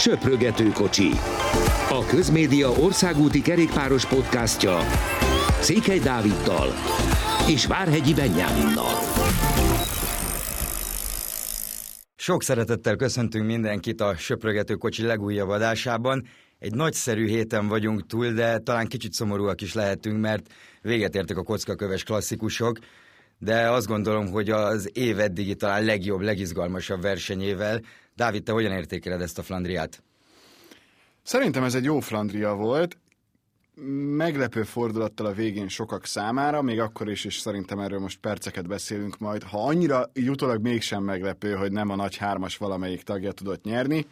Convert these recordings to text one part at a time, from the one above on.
Söprögető kocsi. A Közmédia országúti kerékpáros podcastja Székely Dáviddal és Várhegyi Benyáminnal. Sok szeretettel köszöntünk mindenkit a Söprögető kocsi legújabb adásában. Egy nagyszerű héten vagyunk túl, de talán kicsit szomorúak is lehetünk, mert véget értek a kockaköves klasszikusok, de azt gondolom, hogy az év eddigi talán legjobb, legizgalmasabb versenyével. Dávid, te hogyan értékeled ezt a Flandriát? Szerintem ez egy jó Flandria volt, meglepő fordulattal a végén sokak számára, még akkor is, és szerintem erről most perceket beszélünk majd, ha annyira így utólag mégsem meglepő, hogy nem a nagy hármas valamelyik tagja tudott nyerni.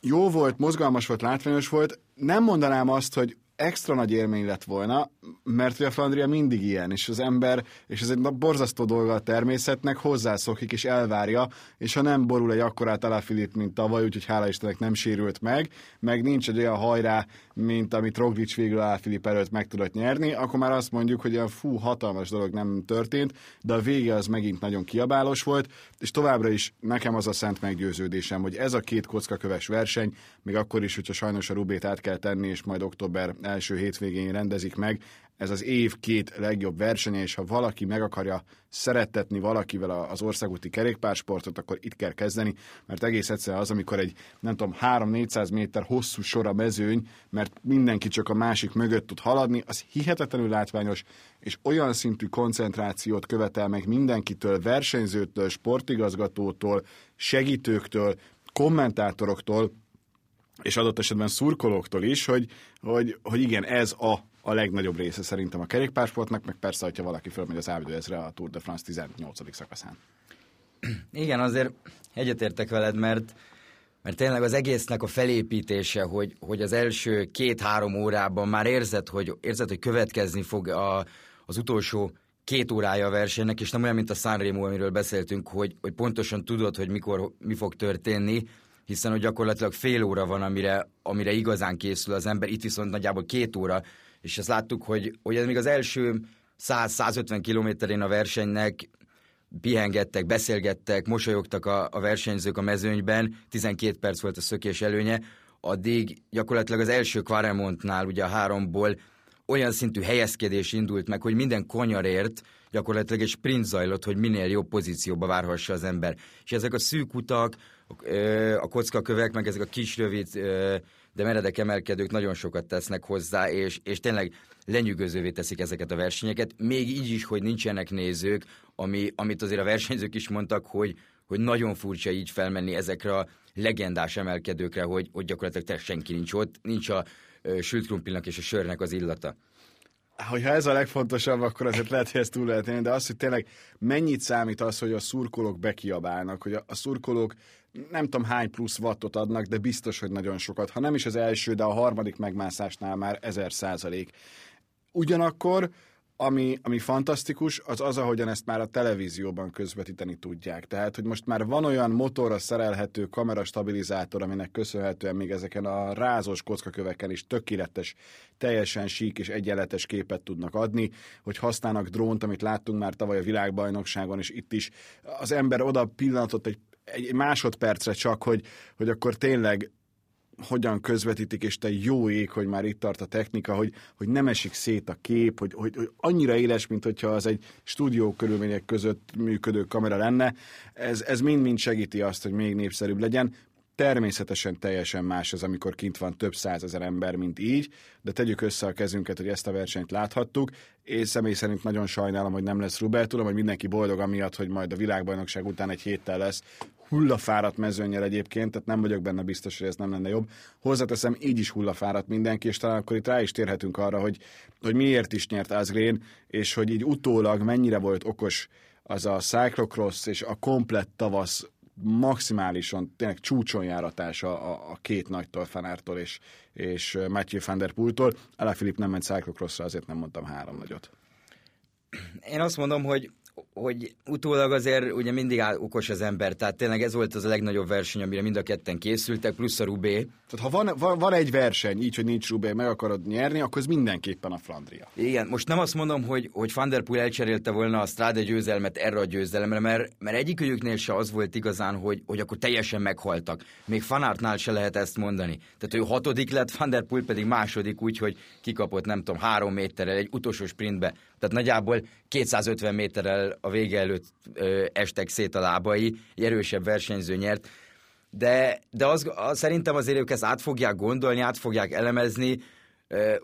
Jó volt, mozgalmas volt, látványos volt. Nem mondanám azt, hogy extra nagy élmény lett volna, mert a Flandria mindig ilyen, és az ember, és ez egy borzasztó dolga a természetnek, hozzászokik és elvárja, és ha nem borul egy akkorát Alaphilipp, mint tavaly, úgyhogy hála Istennek nem sérült meg, meg nincs egy olyan hajrá, mint amit Roglic végül Alaphilipp előtt meg tudott nyerni, akkor már azt mondjuk, hogy a fú, hatalmas dolog nem történt, de a vége az megint nagyon kiabálos volt, és továbbra is nekem az a szent meggyőződésem, hogy ez a két kockaköves verseny, még akkor is, hogyha sajnos a Rubét át kell tenni, és majd október első hétvégén rendezik meg. Ez az év két legjobb versenye, és ha valaki meg akarja szerettetni valakivel az országúti kerékpársportot, akkor itt kell kezdeni, mert egész egyszerűen az, amikor egy, nem tudom, 3-400 méter hosszú sor a mezőny, mert mindenki csak a másik mögött tud haladni, az hihetetlenül látványos, és olyan szintű koncentrációt követel meg mindenkitől, versenyzőtől, sportigazgatótól, segítőktől, kommentátoroktól, és adott esetben szurkolóktól is, hogy, hogy, hogy igen, ez a, a legnagyobb része szerintem a kerékpársportnak, meg persze, hogyha valaki fölmegy az Ávidőezre a Tour de France 18. szakaszán. Igen, azért egyetértek veled, mert mert tényleg az egésznek a felépítése, hogy, hogy az első két-három órában már érzed, hogy, érzed, hogy következni fog a, az utolsó két órája a versenynek, és nem olyan, mint a Sanremo, amiről beszéltünk, hogy, hogy pontosan tudod, hogy mikor mi fog történni, hiszen hogy gyakorlatilag fél óra van, amire, amire igazán készül az ember, itt viszont nagyjából két óra, és ezt láttuk, hogy, hogy ez még az első 100-150 kilométerén a versenynek pihengettek, beszélgettek, mosolyogtak a, a versenyzők a mezőnyben, 12 perc volt a szökés előnye, addig gyakorlatilag az első Quaremontnál, ugye a háromból olyan szintű helyezkedés indult meg, hogy minden konyarért gyakorlatilag egy sprint zajlott, hogy minél jobb pozícióba várhassa az ember. És ezek a szűk utak, a kockakövek, meg ezek a kis, rövid, de meredek emelkedők nagyon sokat tesznek hozzá, és, és tényleg lenyűgözővé teszik ezeket a versenyeket, még így is, hogy nincsenek nézők, ami, amit azért a versenyzők is mondtak, hogy, hogy nagyon furcsa így felmenni ezekre a legendás emelkedőkre, hogy, hogy gyakorlatilag senki nincs ott, nincs a sült krumplilnak és a sörnek az illata hogyha ez a legfontosabb, akkor azért lehet, hogy ezt túl lehet élni, de az, hogy tényleg mennyit számít az, hogy a szurkolók bekiabálnak, hogy a, szurkolók nem tudom hány plusz wattot adnak, de biztos, hogy nagyon sokat. Ha nem is az első, de a harmadik megmászásnál már ezer százalék. Ugyanakkor ami, ami fantasztikus, az az, ahogyan ezt már a televízióban közvetíteni tudják. Tehát, hogy most már van olyan motorra szerelhető kamerastabilizátor, aminek köszönhetően még ezeken a rázós kockaköveken is tökéletes, teljesen sík és egyenletes képet tudnak adni, hogy használnak drónt, amit láttunk már tavaly a világbajnokságon, és itt is az ember oda pillanatot egy egy másodpercre csak, hogy, hogy akkor tényleg hogyan közvetítik, és te jó ég, hogy már itt tart a technika, hogy, hogy nem esik szét a kép, hogy, hogy, hogy annyira éles, mint hogyha az egy stúdió körülmények között működő kamera lenne. Ez, ez mind-mind segíti azt, hogy még népszerűbb legyen. Természetesen teljesen más az, amikor kint van több százezer ember, mint így, de tegyük össze a kezünket, hogy ezt a versenyt láthattuk. Én személy szerint nagyon sajnálom, hogy nem lesz Rubel. Tudom, hogy mindenki boldog amiatt, hogy majd a világbajnokság után egy héttel lesz hullafáradt mezőnyel egyébként, tehát nem vagyok benne biztos, hogy ez nem lenne jobb. Hozzáteszem, így is hullafáradt mindenki, és talán akkor itt rá is térhetünk arra, hogy, hogy miért is nyert Azgrén, és hogy így utólag mennyire volt okos az a cyclocross és a komplett tavasz maximálisan, tényleg csúcson járatása a, a két nagy Fanártól és, és Matthew van der Pooltól. Ella Filip nem ment cyclocrossra, azért nem mondtam három nagyot. Én azt mondom, hogy hogy utólag azért ugye mindig áll, okos az ember, tehát tényleg ez volt az a legnagyobb verseny, amire mind a ketten készültek, plusz a Rubé. Tehát ha van, van, van egy verseny, így, hogy nincs Rubé, meg akarod nyerni, akkor ez mindenképpen a Flandria. Igen, most nem azt mondom, hogy, hogy Van der Poel elcserélte volna a Strade győzelmet erre a győzelemre, mert, mert egyikőjüknél se az volt igazán, hogy, hogy akkor teljesen meghaltak. Még Fanártnál se lehet ezt mondani. Tehát ő hatodik lett, Van der Poel pedig második, úgyhogy kikapott nem tudom, három méterrel egy utolsó sprintbe. Tehát nagyjából 250 méterrel a vége előtt ö, estek szét a lábai, egy erősebb versenyző nyert. De, de az, az, szerintem azért ők ezt át fogják gondolni, át fogják elemezni.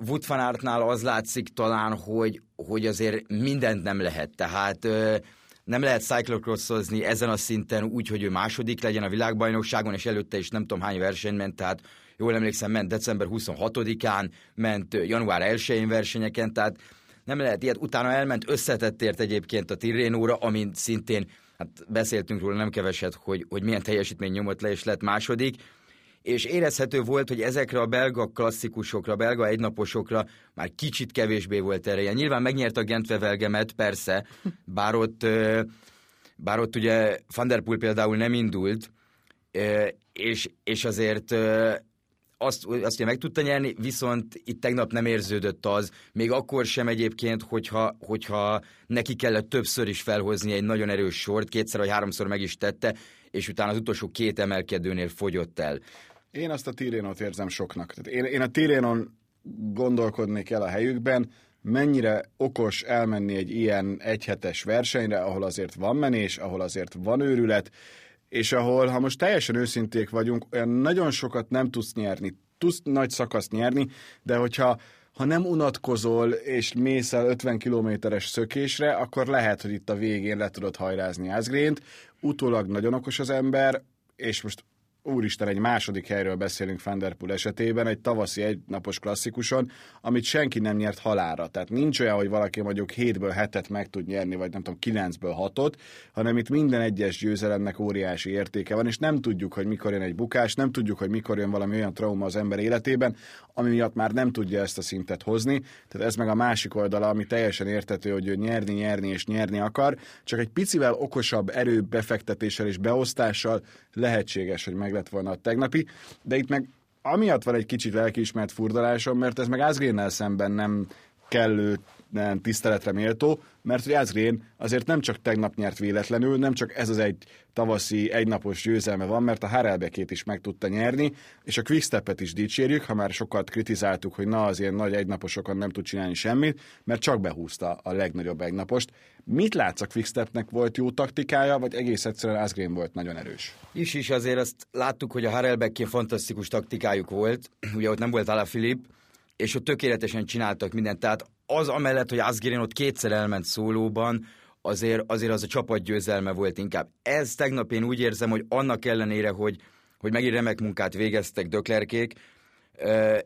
Wood van Aertnál az látszik talán, hogy, hogy azért mindent nem lehet. Tehát nem lehet cyclocrossozni ezen a szinten úgy, hogy ő második legyen a világbajnokságon, és előtte is nem tudom hány verseny ment, tehát jól emlékszem, ment december 26-án, ment január 1-én versenyeken, tehát nem lehet ilyet. Utána elment összetettért egyébként a Tirrénóra, amint szintén, hát beszéltünk róla nem keveset, hogy, hogy milyen teljesítmény nyomott le, és lett második, és érezhető volt, hogy ezekre a belga klasszikusokra, belga egynaposokra már kicsit kevésbé volt ereje. Nyilván megnyert a Gentvevelgemet, persze, bár ott, bár ott ugye Van der Poel például nem indult, és, és azért azt, azt ugye meg tudta nyerni, viszont itt tegnap nem érződött az, még akkor sem egyébként, hogyha, hogyha neki kellett többször is felhozni egy nagyon erős sort, kétszer vagy háromszor meg is tette, és utána az utolsó két emelkedőnél fogyott el. Én azt a Tirénot érzem soknak. Tehát én, én a Tirénon gondolkodnék el a helyükben, mennyire okos elmenni egy ilyen egyhetes versenyre, ahol azért van menés, ahol azért van őrület, és ahol, ha most teljesen őszinték vagyunk, olyan nagyon sokat nem tudsz nyerni, tudsz nagy szakaszt nyerni, de hogyha ha nem unatkozol és mész el 50 kilométeres szökésre, akkor lehet, hogy itt a végén le tudod hajrázni Ázgrént. Utólag nagyon okos az ember, és most úristen, egy második helyről beszélünk Fenderpool esetében, egy tavaszi egynapos klasszikuson, amit senki nem nyert halára. Tehát nincs olyan, hogy valaki mondjuk 7-ből 7-et meg tud nyerni, vagy nem tudom, 9-ből 6-ot, hanem itt minden egyes győzelemnek óriási értéke van, és nem tudjuk, hogy mikor jön egy bukás, nem tudjuk, hogy mikor jön valami olyan trauma az ember életében, ami miatt már nem tudja ezt a szintet hozni. Tehát ez meg a másik oldala, ami teljesen értető, hogy ő nyerni, nyerni és nyerni akar, csak egy picivel okosabb erőbefektetéssel és beosztással lehetséges, hogy meg lett volna a tegnapi, de itt meg amiatt van egy kicsit lelkiismert furdalásom, mert ez meg Ázgrénnel szemben nem kellő nem tiszteletre méltó, mert hogy Ázgrén azért nem csak tegnap nyert véletlenül, nem csak ez az egy tavaszi egynapos győzelme van, mert a Harelbekét is meg tudta nyerni, és a Quickstepet is dicsérjük, ha már sokat kritizáltuk, hogy na az ilyen nagy egynaposokon nem tud csinálni semmit, mert csak behúzta a legnagyobb egynapost. Mit látsz a Quickstepnek volt jó taktikája, vagy egész egyszerűen Asgreen volt nagyon erős? Is is azért azt láttuk, hogy a Harelbeké fantasztikus taktikájuk volt, ugye ott nem volt Alaphilipp, és ott tökéletesen csináltak mindent, tehát az amellett, hogy Asgreen ott kétszer elment szólóban, azért, azért az a csapatgyőzelme volt inkább. Ez tegnap én úgy érzem, hogy annak ellenére, hogy, hogy megint remek munkát végeztek Döklerkék,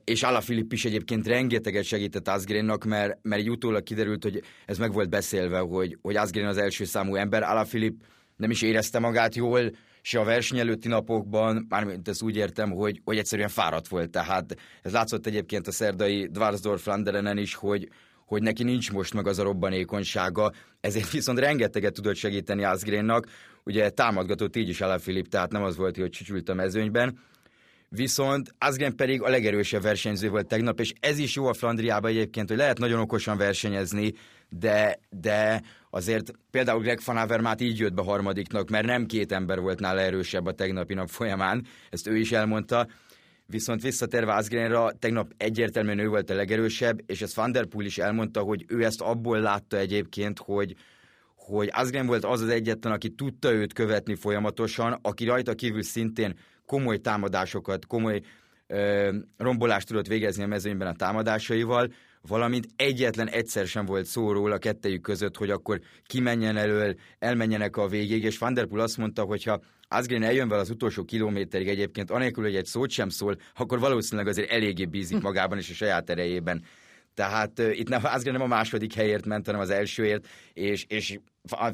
és Alaphilipp is egyébként rengeteget segített Asgrénnak, mert, mert így utólag kiderült, hogy ez meg volt beszélve, hogy, hogy Asgrén az első számú ember, Alaphilipp nem is érezte magát jól, se a verseny előtti napokban, mármint ezt úgy értem, hogy, hogy egyszerűen fáradt volt. Tehát ez látszott egyébként a szerdai Dwarsdorf Landerenen is, hogy, hogy neki nincs most meg az a robbanékonysága, ezért viszont rengeteget tudott segíteni Asgrénnak, ugye támadgatott így is Filip, tehát nem az volt, hogy csücsült a mezőnyben, viszont Asgren pedig a legerősebb versenyző volt tegnap, és ez is jó a Flandriában egyébként, hogy lehet nagyon okosan versenyezni, de, de azért például Greg Van Avermaet így jött be harmadiknak, mert nem két ember volt nála erősebb a tegnapi nap folyamán, ezt ő is elmondta, Viszont visszatérve Asgrenra, tegnap egyértelműen ő volt a legerősebb, és ezt Van der Poel is elmondta, hogy ő ezt abból látta egyébként, hogy, hogy Asgren volt az az egyetlen, aki tudta őt követni folyamatosan, aki rajta kívül szintén komoly támadásokat, komoly ö, rombolást tudott végezni a mezőnyben a támadásaival, valamint egyetlen egyszer sem volt szó róla kettejük között, hogy akkor kimenjen elől, elmenjenek a végig, és Van der Poel azt mondta, hogy ha Asgren eljön vele az utolsó kilométerig egyébként, anélkül, hogy egy szót sem szól, akkor valószínűleg azért eléggé bízik magában és a saját erejében. Tehát uh, itt nem, Asgren nem a második helyért ment, hanem az elsőért, és, és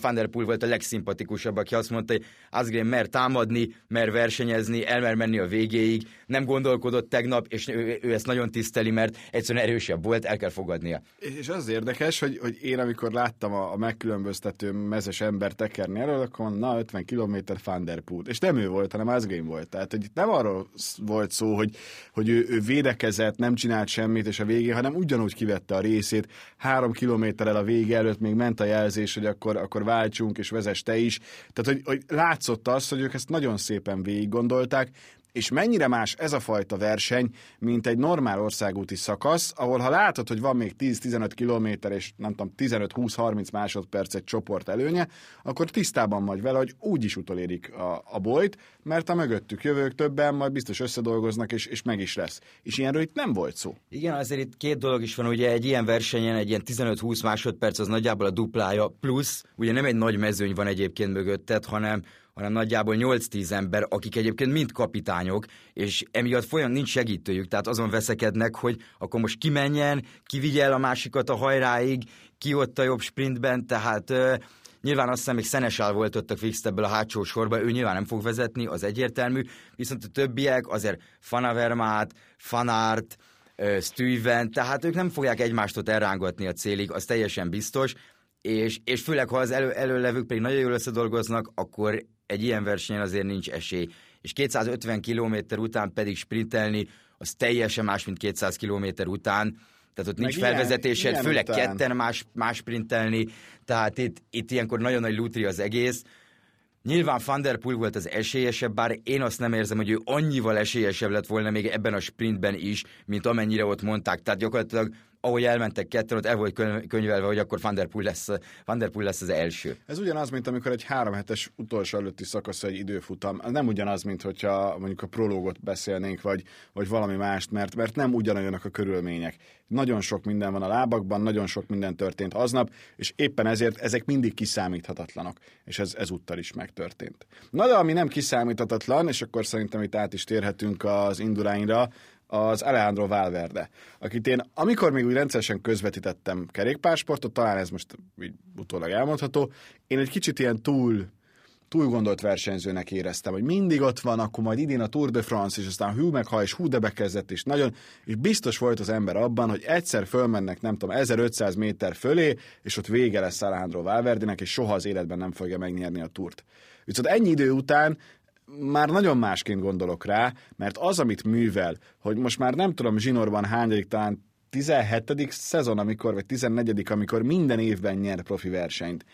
Van der Poel volt a legszimpatikusabb, aki azt mondta, hogy Asgreen mer támadni, mer versenyezni, elmer menni a végéig, nem gondolkodott tegnap, és ő, ő ezt nagyon tiszteli, mert egyszerűen erősebb volt, el kell fogadnia. És az érdekes, hogy, hogy én amikor láttam a, a megkülönböztető mezes ember tekerni elől, akkor na 50 km Van der Poel. És nem ő volt, hanem Asgreen volt. Tehát hogy nem arról volt szó, hogy, hogy ő, ő védekezett, nem csinált semmit, és a végén, hanem ugyanúgy kivette a részét. Három kilométerrel a vége előtt még ment a jelzés, hogy akkor akkor váltsunk, és vezess te is. Tehát, hogy, hogy látszott az, hogy ők ezt nagyon szépen végig gondolták, és mennyire más ez a fajta verseny, mint egy normál országúti szakasz, ahol ha látod, hogy van még 10-15 kilométer és nem tudom, 15-20-30 másodperc egy csoport előnye, akkor tisztában vagy vele, hogy úgy is utolérik a, a bolyt, mert a mögöttük jövők többen majd biztos összedolgoznak, és, és meg is lesz. És ilyenről itt nem volt szó. Igen, azért itt két dolog is van, ugye egy ilyen versenyen egy ilyen 15-20 másodperc az nagyjából a duplája, plusz ugye nem egy nagy mezőny van egyébként mögötted, hanem hanem nagyjából 8-10 ember, akik egyébként mind kapitányok, és emiatt folyam nincs segítőjük, tehát azon veszekednek, hogy akkor most kimenjen, ki el a másikat a hajráig, ki ott a jobb sprintben, tehát uh, Nyilván azt hiszem, még Szenesál volt ott a fix ebből a hátsó sorban, ő nyilván nem fog vezetni, az egyértelmű, viszont a többiek azért Fanavermát, Fanárt, Stuyven, tehát ők nem fogják egymást elrángatni a célig, az teljesen biztos, és, és főleg, ha az elő, előlevők pedig nagyon jól összedolgoznak, akkor egy ilyen versenyen azért nincs esély. És 250 km után pedig sprintelni, az teljesen más, mint 200 km után. Tehát ott Meg nincs ilyen, felvezetésed, ilyen főleg után. ketten más, más sprintelni, tehát itt, itt ilyenkor nagyon nagy lutri az egész. Nyilván Van der Poel volt az esélyesebb, bár én azt nem érzem, hogy ő annyival esélyesebb lett volna még ebben a sprintben is, mint amennyire ott mondták. Tehát gyakorlatilag ahogy elmentek ketten, ott el volt könyvelve, hogy akkor Van der Poel lesz, Van der Poel lesz az első. Ez ugyanaz, mint amikor egy három hetes utolsó előtti szakasz egy időfutam. Nem ugyanaz, mint hogyha mondjuk a prológot beszélnénk, vagy, vagy valami mást, mert, mert nem ugyanolyanak a körülmények. Nagyon sok minden van a lábakban, nagyon sok minden történt aznap, és éppen ezért ezek mindig kiszámíthatatlanok, és ez ezúttal is megtörtént. Na de ami nem kiszámíthatatlan, és akkor szerintem itt át is térhetünk az Indurainra, az Alejandro Valverde, akit én, amikor még úgy rendszeresen közvetítettem kerékpársportot, talán ez most így utólag elmondható, én egy kicsit ilyen túl túl gondolt versenyzőnek éreztem, hogy mindig ott van, akkor majd idén a Tour de France, és aztán hű meg ha, és hú de bekezdett, és nagyon, és biztos volt az ember abban, hogy egyszer fölmennek, nem tudom, 1500 méter fölé, és ott vége lesz Alejandro Valverdinek, és soha az életben nem fogja megnyerni a túrt. Viszont ennyi idő után már nagyon másként gondolok rá, mert az, amit művel, hogy most már nem tudom zsinórban hányadik, talán 17. szezon, amikor, vagy 14. amikor minden évben nyer profi versenyt.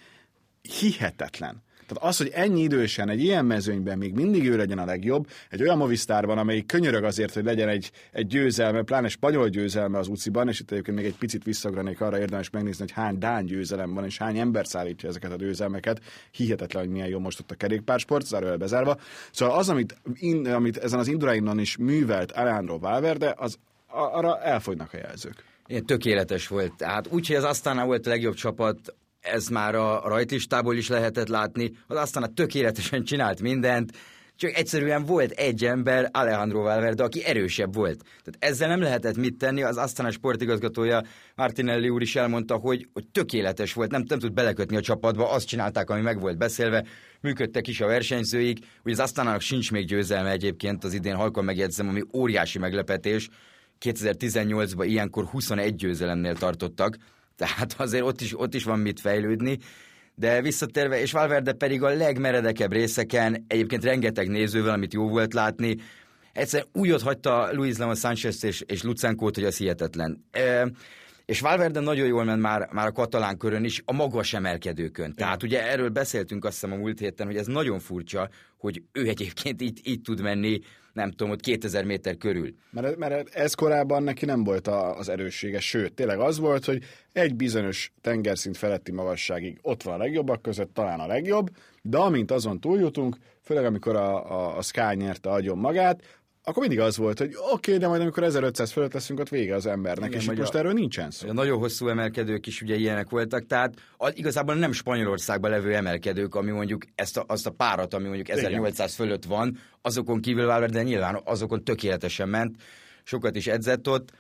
Hihetetlen. Tehát az, hogy ennyi idősen egy ilyen mezőnyben még mindig ő legyen a legjobb, egy olyan Movistarban, amelyik könyörög azért, hogy legyen egy, egy győzelme, pláne spanyol győzelme az UCI-ban, és itt egyébként még egy picit visszagranék arra érdemes megnézni, hogy hány Dán győzelem van, és hány ember szállítja ezeket a győzelmeket. Hihetetlen, hogy milyen jó most ott a kerékpársport, zárójel bezárva. Szóval az, amit, in, amit ezen az Indurainon is művelt Alejandro Valverde, az arra elfogynak a jelzők. Igen, tökéletes volt. Tehát úgyhogy az aztán volt a legjobb csapat, ez már a rajtlistából is lehetett látni, az aztán tökéletesen csinált mindent, csak egyszerűen volt egy ember, Alejandro Valverde, aki erősebb volt. Tehát ezzel nem lehetett mit tenni, az aztán a sportigazgatója Martinelli úr is elmondta, hogy, hogy tökéletes volt, nem, nem tud belekötni a csapatba, azt csinálták, ami meg volt beszélve, működtek is a versenyzőik, hogy az Asztánának sincs még győzelme egyébként az idén, halkan megjegyzem, ami óriási meglepetés, 2018-ban ilyenkor 21 győzelemnél tartottak, tehát azért ott is, ott is van mit fejlődni. De visszatérve, és Valverde pedig a legmeredekebb részeken, egyébként rengeteg nézővel, amit jó volt látni, egyszer úgy ott hagyta Luis Leon Sanchez és, és Lucenkót, hogy az hihetetlen. E, és Valverde nagyon jól ment már, már a katalán körön is, a magas emelkedőkön. Tehát ugye erről beszéltünk azt hiszem a múlt héten, hogy ez nagyon furcsa, hogy ő egyébként így, így tud menni nem tudom, ott 2000 méter körül. Mert, mert ez korábban neki nem volt a, az erőssége, sőt, tényleg az volt, hogy egy bizonyos tengerszint feletti magasságig ott van a legjobbak között, talán a legjobb, de amint azon túljutunk, főleg amikor a, a, a Sky nyerte agyon magát, akkor mindig az volt, hogy oké, okay, de majd amikor 1500 fölött leszünk, ott vége az embernek, Igen, és most a, erről nincsen szó. A nagyon hosszú emelkedők is ugye ilyenek voltak, tehát az, igazából nem Spanyolországban levő emelkedők, ami mondjuk ezt a, azt a párat, ami mondjuk 1800 Igen. fölött van, azokon kívül de nyilván azokon tökéletesen ment, sokat is edzett ott,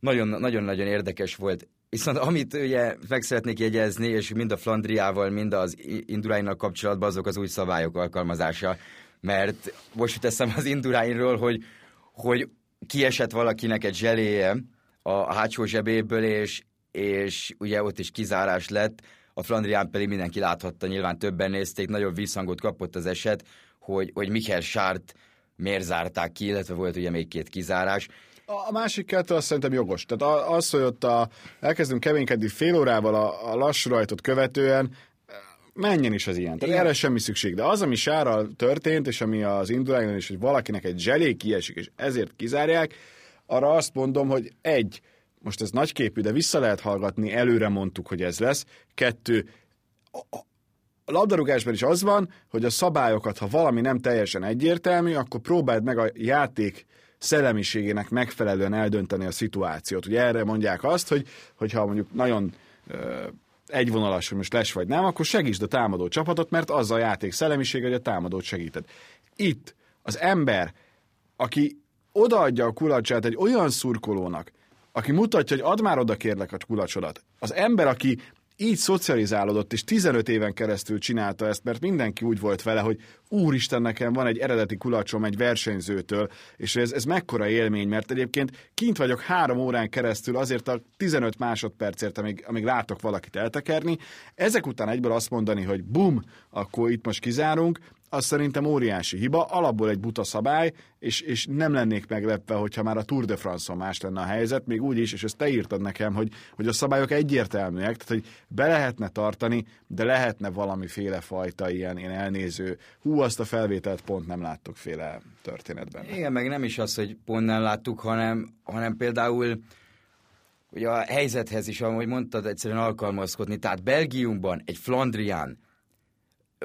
nagyon-nagyon érdekes volt. Viszont amit ugye meg szeretnék jegyezni, és mind a Flandriával, mind az Induráinnal kapcsolatban azok az új szabályok alkalmazása. Mert most teszem az Induráinról, hogy, hogy kiesett valakinek egy zseléje a hátsó zsebéből, és, és ugye ott is kizárás lett, a Flandrián pedig mindenki láthatta, nyilván többen nézték, nagyobb visszhangot kapott az eset, hogy, hogy Michael Sárt miért zárták ki, illetve volt ugye még két kizárás. A másik kettő azt szerintem jogos. Tehát az, hogy ott a, elkezdünk keménykedni fél órával a, a lassú rajtot követően, menjen is az ilyen. Tehát Igen. erre semmi szükség. De az, ami Sárral történt, és ami az indulányon is, hogy valakinek egy zselé kiesik, és ezért kizárják, arra azt mondom, hogy egy, most ez nagyképű, de vissza lehet hallgatni, előre mondtuk, hogy ez lesz. Kettő, a labdarúgásban is az van, hogy a szabályokat, ha valami nem teljesen egyértelmű, akkor próbáld meg a játék szellemiségének megfelelően eldönteni a szituációt. Ugye erre mondják azt, hogy, hogyha mondjuk nagyon egyvonalas, hogy most les vagy nem, akkor segítsd a támadó csapatot, mert az a játék szellemiség, hogy a támadót segíted. Itt az ember, aki odaadja a kulacsát egy olyan szurkolónak, aki mutatja, hogy add már oda kérlek a kulacsodat. Az ember, aki így szocializálódott, és 15 éven keresztül csinálta ezt, mert mindenki úgy volt vele, hogy úristen, nekem van egy eredeti kulacsom egy versenyzőtől, és ez, ez mekkora élmény, mert egyébként kint vagyok három órán keresztül azért a 15 másodpercért, amíg, amíg látok valakit eltekerni. Ezek után egyből azt mondani, hogy bum, akkor itt most kizárunk, az szerintem óriási hiba, alapból egy buta szabály, és, és nem lennék meglepve, hogyha már a Tour de France-on más lenne a helyzet, még úgy is, és ezt te írtad nekem, hogy, hogy a szabályok egyértelműek, tehát hogy be lehetne tartani, de lehetne valamiféle fajta ilyen, ilyen elnéző, hú, azt a felvételt pont nem láttuk féle történetben. Igen, meg nem is az, hogy pont nem láttuk, hanem, hanem például ugye a helyzethez is, ahogy mondtad, egyszerűen alkalmazkodni. Tehát Belgiumban egy Flandrián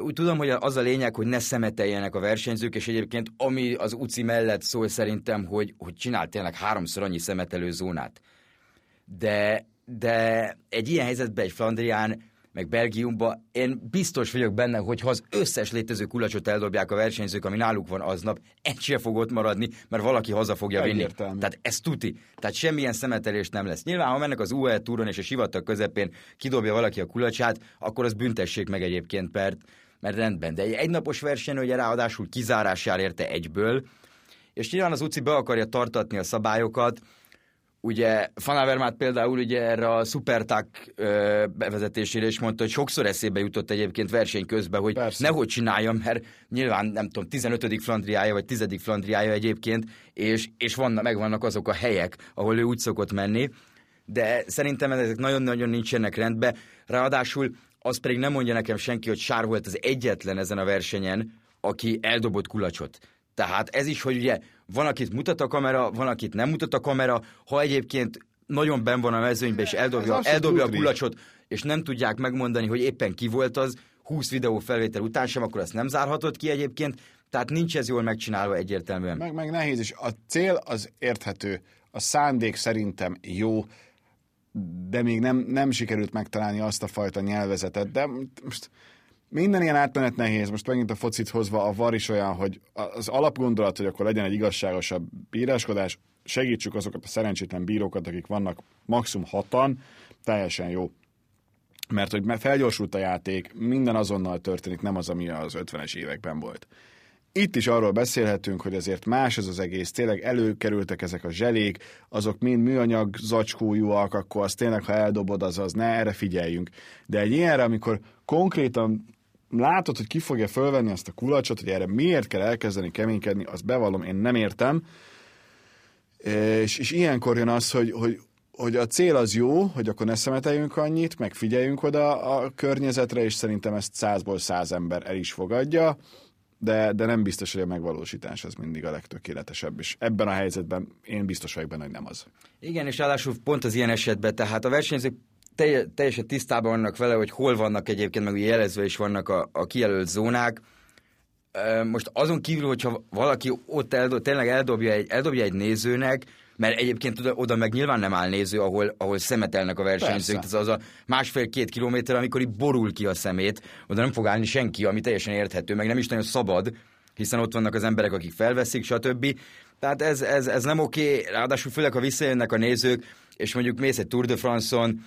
úgy tudom, hogy az a lényeg, hogy ne szemeteljenek a versenyzők, és egyébként ami az UCI mellett szól szerintem, hogy, hogy csinál tényleg háromszor annyi szemetelő zónát. De, de egy ilyen helyzetben egy Flandrián, meg Belgiumban, én biztos vagyok benne, hogy ha az összes létező kulacsot eldobják a versenyzők, ami náluk van aznap, egy se fog ott maradni, mert valaki haza fogja vinni. Tehát ez tuti. Tehát semmilyen szemetelés nem lesz. Nyilván, ha mennek az UE túron és a sivatag közepén kidobja valaki a kulacsát, akkor az büntessék meg egyébként, mert mert rendben. De egy egynapos verseny, ugye ráadásul kizárásjár érte egyből, és nyilván az UCI be akarja tartatni a szabályokat, Ugye Fanavermát például ugye erre a szuperták bevezetésére is mondta, hogy sokszor eszébe jutott egyébként verseny közben, hogy Persze. nehogy csináljam, mert nyilván nem tudom, 15. flandriája vagy 10. flandriája egyébként, és, és vannak, megvannak azok a helyek, ahol ő úgy szokott menni, de szerintem ezek nagyon-nagyon nincsenek rendben. Ráadásul az pedig nem mondja nekem senki, hogy Sár volt az egyetlen ezen a versenyen, aki eldobott kulacsot. Tehát ez is, hogy ugye van, akit mutat a kamera, van, akit nem mutat a kamera, ha egyébként nagyon ben van a mezőnyben, és eldobja, eldobja a kulacsot, és nem tudják megmondani, hogy éppen ki volt az, 20 videó felvétel után sem, akkor ezt nem zárhatod ki egyébként, tehát nincs ez jól megcsinálva egyértelműen. Meg, meg nehéz is. A cél az érthető, a szándék szerintem jó, de még nem, nem sikerült megtalálni azt a fajta nyelvezetet, de most minden ilyen átmenet nehéz, most megint a focit hozva a var is olyan, hogy az alapgondolat, hogy akkor legyen egy igazságosabb bíráskodás, segítsük azokat a szerencsétlen bírókat, akik vannak maximum hatan, teljesen jó. Mert hogy felgyorsult a játék, minden azonnal történik, nem az, ami az 50-es években volt. Itt is arról beszélhetünk, hogy azért más ez az egész, tényleg előkerültek ezek a zselék, azok mind műanyag zacskójúak, akkor az tényleg, ha eldobod, az az, ne, erre figyeljünk. De egy ilyenre, amikor konkrétan látod, hogy ki fogja fölvenni azt a kulacsot, hogy erre miért kell elkezdeni keménykedni, azt bevallom, én nem értem. És, és ilyenkor jön az, hogy, hogy, hogy a cél az jó, hogy akkor ne szemeteljünk annyit, meg figyeljünk oda a környezetre, és szerintem ezt százból száz ember el is fogadja de, de nem biztos, hogy a megvalósítás az mindig a legtökéletesebb, és ebben a helyzetben én biztos vagyok benne, hogy nem az. Igen, és ráadásul pont az ilyen esetben, tehát a versenyzők teljesen tisztában vannak vele, hogy hol vannak egyébként, meg ugye jelezve is vannak a, a kijelölt zónák. Most azon kívül, hogyha valaki ott eldob, tényleg eldobja egy, eldobja egy nézőnek, mert egyébként oda, oda meg nyilván nem áll néző, ahol, ahol szemetelnek a versenyzők. Ez az a másfél-két kilométer, amikor így borul ki a szemét, oda nem fog állni senki, ami teljesen érthető, meg nem is nagyon szabad, hiszen ott vannak az emberek, akik felveszik, stb. Tehát ez, ez, ez nem oké, ráadásul főleg, ha visszajönnek a nézők, és mondjuk mész egy Tour de France-on,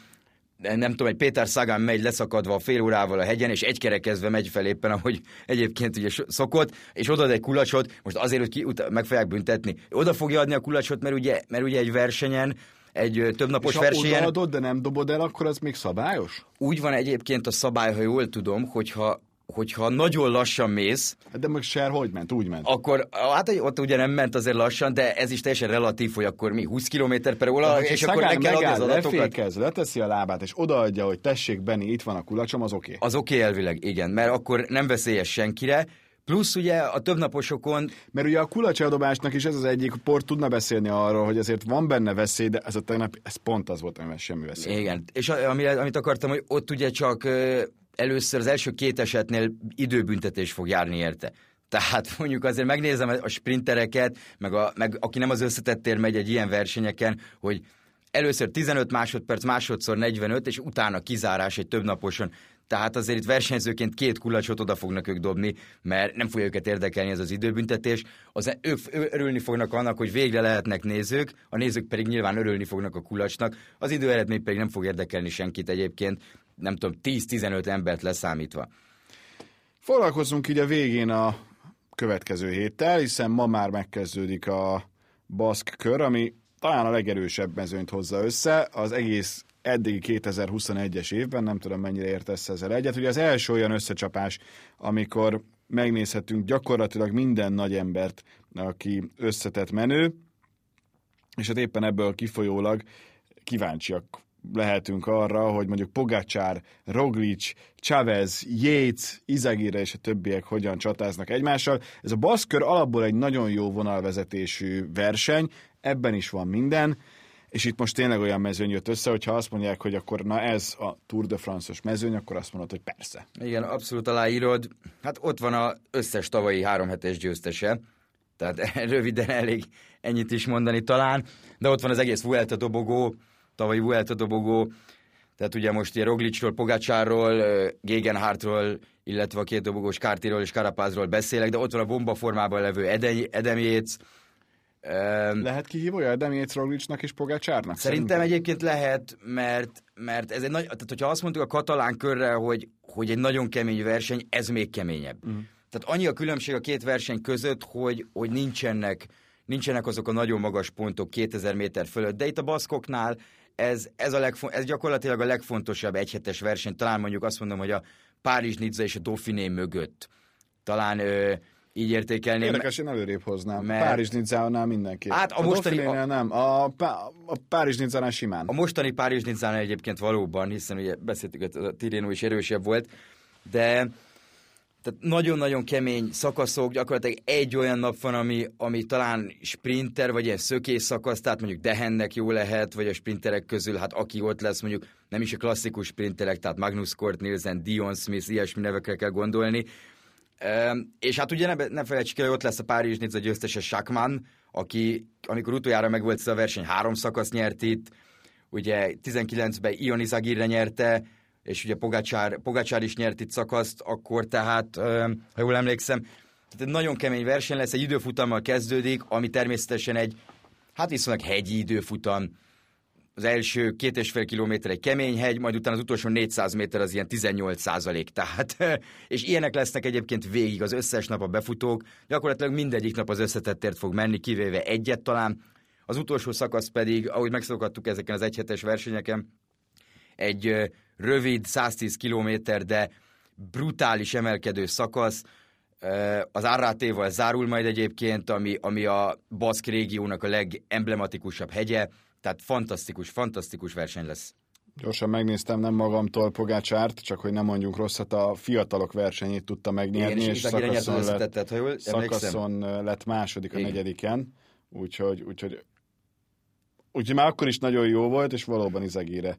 nem tudom, egy Péter Szagán megy leszakadva fél órával a hegyen, és egykerekezve megy fel éppen, ahogy egyébként ugye szokott, és odaad egy kulacsot, most azért, hogy ki, meg fogják büntetni. Oda fogja adni a kulacsot, mert ugye, mert ugye egy versenyen, egy többnapos versenyen... ha odaadod, de nem dobod el, akkor az még szabályos? Úgy van egyébként a szabály, ha jól tudom, hogyha hogyha nagyon lassan mész... Hát de meg Ser hogy ment? Úgy ment. Akkor, hát ott ugye nem ment azért lassan, de ez is teljesen relatív, hogy akkor mi 20 km per óra, és akkor meg kell adni az adatokat. Lefékez, leteszi a lábát, és odaadja, hogy tessék, Benni, itt van a kulacsom, az oké. Okay. Az oké okay elvileg, igen, mert akkor nem veszélyes senkire, Plusz ugye a többnaposokon... Mert ugye a kulacsadobásnak is ez az egyik, port tudna beszélni arról, hogy azért van benne veszély, de ez a tegnap, ez pont az volt, amivel semmi veszély. Igen, és amire, amit akartam, hogy ott ugye csak először az első két esetnél időbüntetés fog járni érte. Tehát mondjuk azért megnézem a sprintereket, meg, a, meg aki nem az összetettér megy egy ilyen versenyeken, hogy először 15 másodperc, másodszor 45, és utána kizárás egy többnaposon. Tehát azért itt versenyzőként két kulacsot oda fognak ők dobni, mert nem fogja őket érdekelni ez az időbüntetés. Az, ők örülni fognak annak, hogy végre lehetnek nézők, a nézők pedig nyilván örülni fognak a kulacsnak. Az időeredmény pedig nem fog érdekelni senkit egyébként, nem tudom, 10-15 embert leszámítva. Foglalkozunk így a végén a következő héttel, hiszen ma már megkezdődik a baszk kör, ami talán a legerősebb mezőnyt hozza össze. Az egész eddigi 2021-es évben, nem tudom mennyire értesz ezzel egyet. Ugye az első olyan összecsapás, amikor megnézhetünk gyakorlatilag minden nagy embert, aki összetett menő, és hát éppen ebből kifolyólag kíváncsiak lehetünk arra, hogy mondjuk Pogacsár, Roglic, Chavez, Yates, Izagire és a többiek hogyan csatáznak egymással. Ez a baszkör alapból egy nagyon jó vonalvezetésű verseny, ebben is van minden, és itt most tényleg olyan mezőny jött össze, hogyha azt mondják, hogy akkor na ez a Tour de France-os mezőny, akkor azt mondod, hogy persze. Igen, abszolút aláírod. Hát ott van az összes tavalyi három hetes győztese, tehát röviden elég ennyit is mondani talán, de ott van az egész Vuelta dobogó, tavalyi Vuelta dobogó, tehát ugye most ilyen Roglicról, Pogácsárról, Gegenhardtról, illetve a két dobogós Kártiról és Karapázról beszélek, de ott van a bomba formában levő Edem Yates, lehet kihívója Edem Yates Roglicnak és Pogácsárnak? Szerintem, szerintem egyébként lehet, mert, mert ez egy nagy, tehát hogyha azt mondtuk a katalán körre, hogy, hogy egy nagyon kemény verseny, ez még keményebb. Uh-huh. Tehát annyi a különbség a két verseny között, hogy, hogy nincsenek, nincsenek azok a nagyon magas pontok 2000 méter fölött, de itt a baszkoknál ez, ez, a legfo- ez gyakorlatilag a legfontosabb egyhetes verseny, talán mondjuk azt mondom, hogy a Párizs, Nizza és a Dauphiné mögött. Talán ö, így értékelném. Érdekes, én előrébb hoznám. Mert... Párizs Nizzánál mindenki. Hát a, a mostani... A... nem, a, a Párizs Nizzánál simán. A mostani Párizs Nizzánál egyébként valóban, hiszen ugye beszéltük, hogy a Tireno is erősebb volt, de tehát nagyon-nagyon kemény szakaszok, gyakorlatilag egy olyan nap van, ami, ami talán sprinter, vagy ilyen szökés szakasz, tehát mondjuk Dehennek jó lehet, vagy a sprinterek közül, hát aki ott lesz, mondjuk nem is a klasszikus sprinterek, tehát Magnus Kort Nielsen, Dion Smith, ilyesmi nevekre kell gondolni. És hát ugye ne, ne felejtsük el, hogy ott lesz a Párizs Nizza győztese Sakman, aki amikor utoljára megvolt ez a verseny, három szakasz nyert itt, ugye 19-ben Ioni Zagirre nyerte, és ugye Pogacsár, Pogacsár is nyert itt szakaszt, akkor tehát, ha jól emlékszem, tehát egy nagyon kemény verseny lesz, egy időfutammal kezdődik, ami természetesen egy, hát viszonylag hegyi időfutam, az első két és fél kilométer egy kemény hegy, majd utána az utolsó 400 méter az ilyen 18 százalék. Tehát, és ilyenek lesznek egyébként végig az összes nap a befutók. Gyakorlatilag mindegyik nap az összetettért fog menni, kivéve egyet talán. Az utolsó szakasz pedig, ahogy megszokhattuk ezeken az egyhetes versenyeken, egy rövid, 110 kilométer, de brutális emelkedő szakasz, az Árrátéval zárul majd egyébként, ami, ami a Baszk régiónak a legemblematikusabb hegye, tehát fantasztikus, fantasztikus verseny lesz. Gyorsan megnéztem, nem magamtól Pogácsárt, csak hogy nem mondjunk rosszat, a fiatalok versenyét tudta megnyerni, Igen, és, és szakaszon, lett, ha jól szakaszon lett második a Igen. negyediken, úgyhogy, úgyhogy, úgyhogy már akkor is nagyon jó volt, és valóban Izegére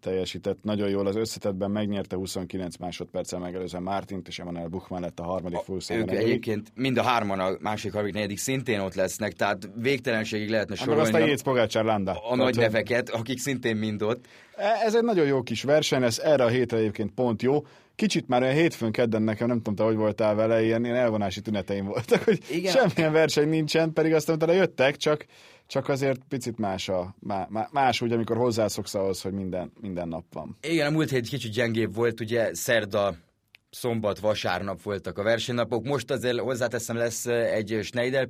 teljesített nagyon jól az összetetben, megnyerte 29 másodperccel megelőzően Mártint, és Emanuel Buchmann lett a harmadik fullszám. Ők egyébként mind a hárman a másik, harmadik, negyedik szintén ott lesznek, tehát végtelenségig lehetne sorolni. Azt a Jéz Pogácsár Landa. A, a nagy neveket, akik szintén mind ott. E, ez egy nagyon jó kis verseny lesz, erre a hétre egyébként pont jó, kicsit már olyan hétfőn kedden nekem, nem tudom, te hogy voltál vele, ilyen, ilyen elvonási tüneteim voltak, hogy Igen. semmilyen verseny nincsen, pedig aztán utána jöttek, csak, csak azért picit más, a, má, má- más úgy, amikor hozzászoksz ahhoz, hogy minden, minden nap van. Igen, a múlt hét kicsit gyengébb volt, ugye szerda, szombat, vasárnap voltak a versenynapok. Most azért hozzáteszem, lesz egy Schneider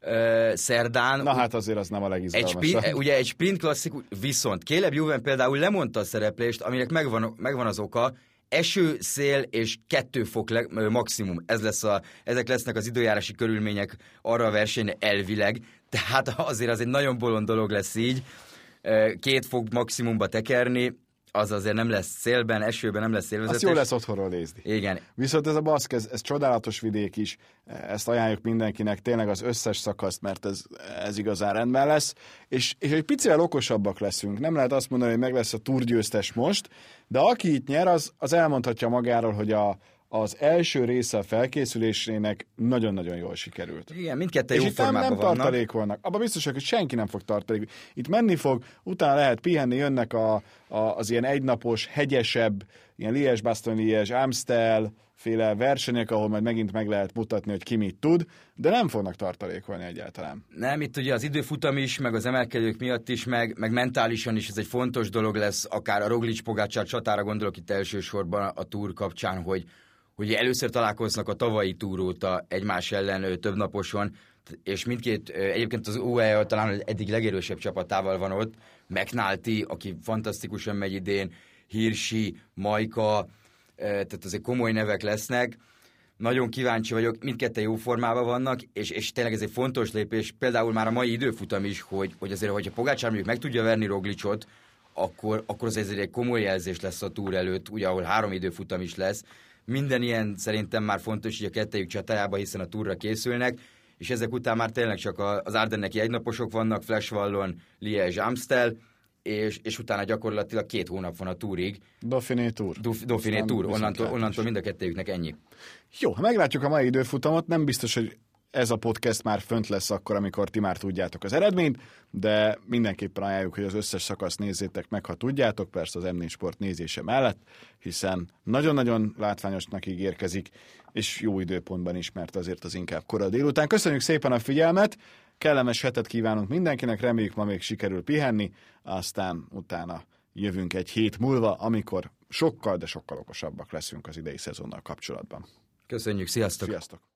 ö, szerdán. Na hát azért az nem a Egy legizgalmasabb. sprint, ugye egy sprint klasszikus, viszont Caleb Juven például lemondta a szereplést, aminek megvan, megvan az oka, eső, szél és kettő fok le, maximum. Ez lesz a, ezek lesznek az időjárási körülmények arra a versenyre elvileg, tehát azért az egy nagyon bolond dolog lesz így, két fok maximumba tekerni, az azért nem lesz szélben, esőben nem lesz szélvezetes. Azt jó lesz otthonról nézni. Igen, Viszont ez a baszk, ez, ez csodálatos vidék is, ezt ajánljuk mindenkinek, tényleg az összes szakaszt, mert ez, ez igazán rendben lesz, és, és egy picivel okosabbak leszünk. Nem lehet azt mondani, hogy meg lesz a túrgyőztes most, de aki itt nyer, az, az elmondhatja magáról, hogy a, az első része a felkészülésének nagyon-nagyon jól sikerült. igen mindketten És jó itt nem, nem formában vannak. tartalékolnak. Abban biztosak, hogy senki nem fog tartalékolni. Itt menni fog, utána lehet pihenni, jönnek a, a, az ilyen egynapos, hegyesebb, ilyen liège bastogne liège Amstel féle versenyek, ahol majd megint meg lehet mutatni, hogy ki mit tud, de nem fognak tartalékolni egyáltalán. Nem, itt ugye az időfutam is, meg az emelkedők miatt is, meg, meg mentálisan is ez egy fontos dolog lesz, akár a Roglic Pogácsár csatára gondolok itt elsősorban a túr kapcsán, hogy, hogy először találkoznak a tavalyi túr óta egymás ellen több naposon, és mindkét, egyébként az UAE talán eddig legerősebb csapatával van ott, McNulty, aki fantasztikusan megy idén, Hirsi, Majka, tehát azért komoly nevek lesznek, nagyon kíváncsi vagyok, mindketten jó formában vannak, és, és tényleg ez egy fontos lépés, például már a mai időfutam is, hogy, hogy azért, hogyha Pogácsár mondjuk meg tudja verni Roglicot, akkor, akkor az ezért egy komoly jelzés lesz a túr előtt, ugye ahol három időfutam is lesz. Minden ilyen szerintem már fontos, hogy a kettejük csatájába, hiszen a túrra készülnek, és ezek után már tényleg csak az Ardenneki egynaposok vannak, Flashvallon, Liège, Amstel, és, és utána gyakorlatilag két hónap van a túrig, Dauphiné. Duf- Dauphiné túr, onnantól, onnantól mind a kettőjüknek ennyi. Jó, ha meglátjuk a mai időfutamot, nem biztos, hogy ez a podcast már fönt lesz akkor, amikor ti már tudjátok az eredményt, de mindenképpen ajánljuk, hogy az összes szakaszt nézzétek meg, ha tudjátok, persze az M4 Sport nézése mellett, hiszen nagyon-nagyon látványosnak ígérkezik, és jó időpontban is, mert azért az inkább kora délután. Köszönjük szépen a figyelmet, kellemes hetet kívánunk mindenkinek, reméljük ma még sikerül pihenni, aztán utána jövünk egy hét múlva, amikor sokkal, de sokkal okosabbak leszünk az idei szezonnal kapcsolatban. Köszönjük, sziasztok! Sziasztok!